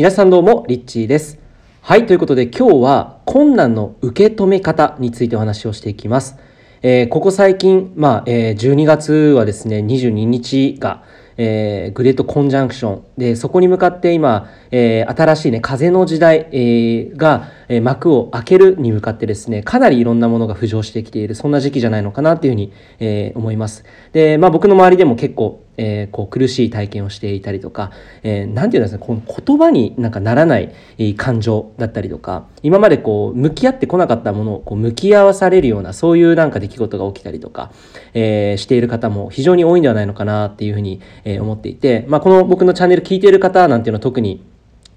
皆さんどうも、リッチーです。はい、ということで今日は困難の受け止め方についてお話をしていきます。えーここ最近、まあ、えー12月はですね、22日が、えーグレートコンジャンクションで、そこに向かって今、え新しいね、風の時代、えが、え幕を開けるに向かってですね、かなりいろんなものが浮上してきている、そんな時期じゃないのかなっていうふうに、え思います。で、まあ僕の周りでも結構、えーこう苦しい体験をしていたりとか、えーなんていうんですか、この言葉になんかならない感情だったりとか、今までこう向き合ってこなかったものをこう向き合わされるような、そういうなんか出来事が起きたりとか、えーしている方も非常に多いんではないのかなっていうふうに、えー思っていて、まあこの僕のチャンネル聞いている方なんていうのは特に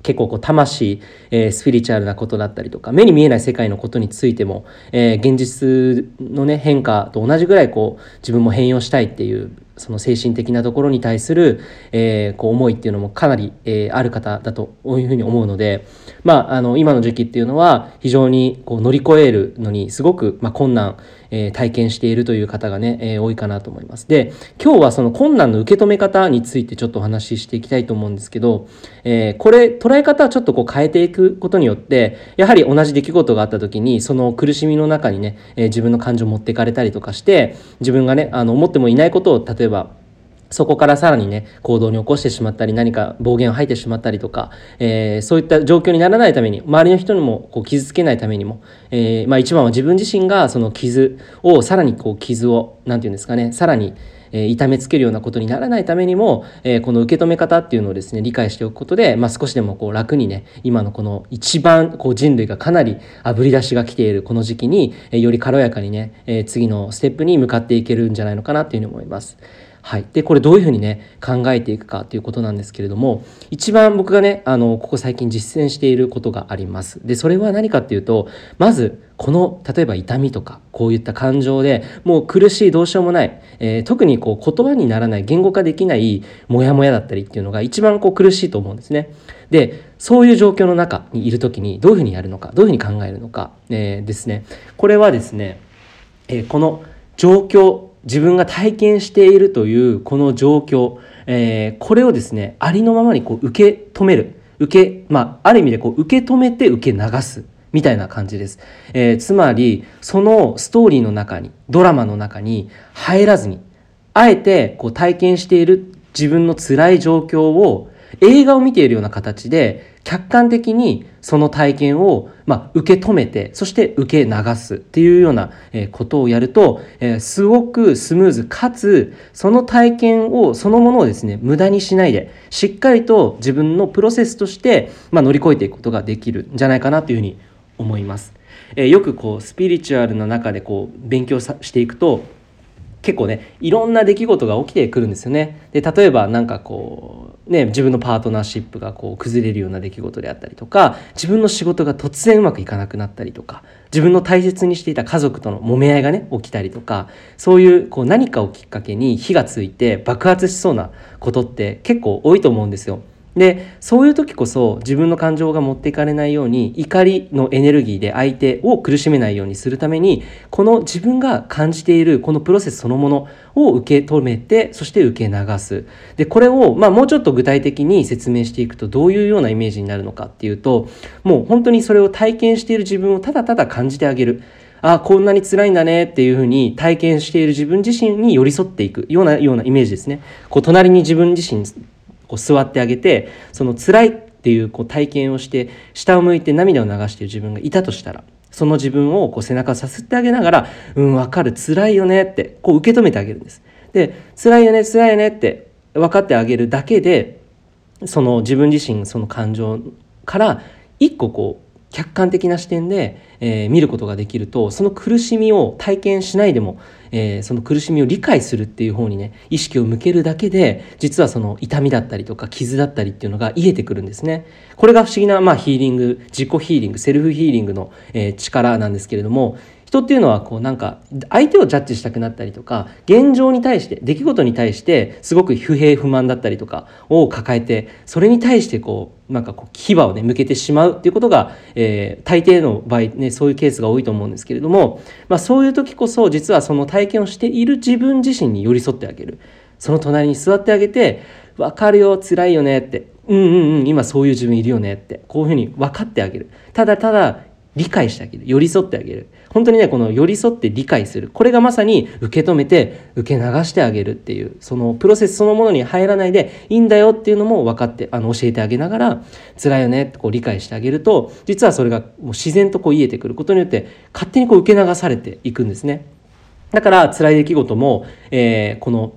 結構こう魂、えースピリチュアルなことだったりとか目に見えない世界のことについても、えー現実のね変化と同じぐらいこう自分も変容したいっていうその精神的なところに対する、えーこう思いっていうのもかなり、えーある方だというふうに思うので、まあ、あの今の時期っていうのは非常にこう乗り越えるのにすごく、まあ、困難、えー体験しているという方がね、えー多いかなと思います。で今日はその困難の受け止め方についてちょっとお話ししていきたいと思うんですけど、えーこれ捉え方をちょっとこう変えていくことによってやはり同じ出来事があった時にその苦しみの中にね、えー自分の感情を持っていかれたりとかして自分がねあの思ってもいないことを例えばえばそこからさらにね行動に起こしてしまったり何か暴言を吐いてしまったりとか、えーそういった状況にならないために周りの人にもこう傷つけないためにも、えーまあ、一番は自分自身がその傷をさらにこう傷を何て言うんですかねさらにえ痛めつけるようなことにならないためにも、えこの受け止め方っていうのをですね理解しておくことで、まあ、少しでもこう楽にね今のこの一番こう人類がかなりあぶり出しが来ているこの時期に、えより軽やかにね、え次のステップに向かっていけるんじゃないのかなっていうふうに思います。はい、でこれどういうふうにね考えていくかということなんですけれども一番僕がねあのここ最近実践していることがあります。でそれは何かっていうとまずこの例えば痛みとかこういった感情でもう苦しいどうしようもない、えー特にこう言葉にならない言語化できないモヤモヤだったりっていうのが一番こう苦しいと思うんですね。でそういう状況の中にいる時にどういうふうにやるのかどういうふうに考えるのか、えーですね。これはですねえーこの状況自分が体験しているというこの状況、えーこれをですねありのままにこう受け止める。受けまあある意味でこう受け止めて受け流す。みたいな感じです、えーつまりそのストーリーの中にドラマの中に入らずにあえてこう体験している自分の辛い状況を映画を見ているような形で客観的にその体験を、まあ、受け止めてそして受け流すっていうようなことをやると、えーすごくスムーズかつその体験をそのものをですね無駄にしないでしっかりと自分のプロセスとして、まあ、乗り越えていくことができるんじゃないかなというふうに思います。えーよくこうスピリチュアルの中でこう勉強していくと結構ねいろんな出来事が起きてくるんですよね。で例えばなんかこうね自分のパートナーシップがこう崩れるような出来事であったりとか自分の仕事が突然うまくいかなくなったりとか自分の大切にしていた家族との揉め合いがね起きたりとかそういうこう何かをきっかけに火がついて爆発しそうなことって結構多いと思うんですよ。でそういう時こそ自分の感情が持っていかれないように怒りのエネルギーで相手を苦しめないようにするためにこの自分が感じているこのプロセスそのものを受け止めてそして受け流すでこれを、まあ、もうちょっと具体的に説明していくとどういうようなイメージになるのかっていうともう本当にそれを体験している自分をただただ感じてあげるあこんなに辛いんだねっていうふうに体験している自分自身に寄り添っていくようなようなイメージですね。こう隣に自分自身こう座ってあげてその辛いっていうこう体験をして下を向いて涙を流している自分がいたとしたらその自分をこう背中をさすってあげながら「うん分かる辛いよね」ってこう受け止めてあげるんです。で辛いよね辛いよねって分かってあげるだけでその自分自身その感情から一個こう客観的な視点で、えー見ることができるとその苦しみを体験しないでも、えーその苦しみを理解するっていう方にね意識を向けるだけで実はその痛みだったりとか傷だったりっていうのが癒えてくるんですね。これが不思議な、まあ、ヒーリング自己ヒーリングセルフヒーリングの、えー力なんですけれども人っていうのはこうなんか相手をジャッジしたくなったりとか現状に対して出来事に対してすごく不平不満だったりとかを抱えてそれに対してこうなんかこう牙をね向けてしまうっていうことが、えー大抵の場合ねそういうケースが多いと思うんですけれども、まあ、そういう時こそ実はその体験をしている自分自身に寄り添ってあげる。その隣に座ってあげて「分かるよ辛いよね」ってうんうんうん今そういう自分いるよねってこういうふうに分かってあげる。ただただ理解してあげる。寄り添ってあげる。本当にねこの寄り添って理解する。これがまさに受け止めて受け流してあげるっていうそのプロセスそのものに入らないでいいんだよっていうのも分かってあの教えてあげながら辛いよねってこう理解してあげると実はそれがもう自然とこう癒えてくることによって勝手にこう受け流されていくんですね。だから辛い出来事も、えー、この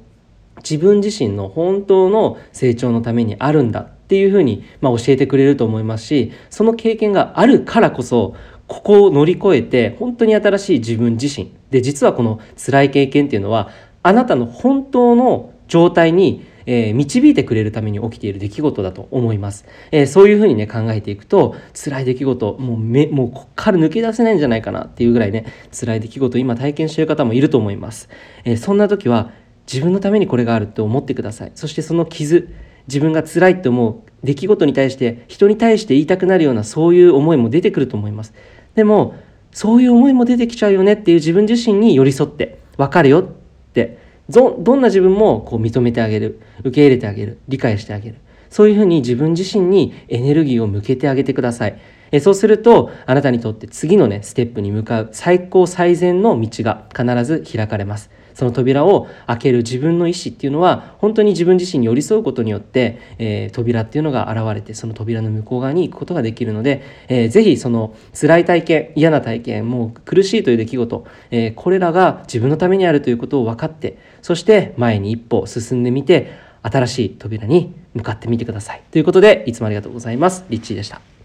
自分自身の本当の成長のためにあるんだっていうふうに、まあ、教えてくれると思いますしその経験があるからこそここを乗り越えて本当に新しい自分自身で実はこの辛い経験っていうのはあなたの本当の状態にえー、導いてくれるために起きている出来事だと思います。えー、そういうふうにね、考えていくと、辛い出来事、もうめ、もうこっから抜け出せないんじゃないかなっていうぐらいね、辛い出来事を今体験してる方もいると思います。えー、そんな時は、自分のためにこれがあるって思ってください。そしてその傷、自分が辛いって思う出来事に対して人に対して言いたくなるようなそういう思いも出てくると思います。でもそういう思いも出てきちゃうよねっていう自分自身に寄り添って分かるよってどんな自分もこう認めてあげる受け入れてあげる理解してあげる。そういうふうに自分自身にエネルギーを向けてあげてください。えそうするとあなたにとって次のねステップに向かう最高最善の道が必ず開かれます。その扉を開ける自分の意思っていうのは本当に自分自身に寄り添うことによって、えー、扉っていうのが現れてその扉の向こう側に行くことができるので、えー、ぜひその辛い体験嫌な体験もう苦しいという出来事、えー、これらが自分のためにあるということを分かってそして前に一歩進んでみて新しい扉に向かってみてください。ということでいつもありがとうございます。リッチーでした。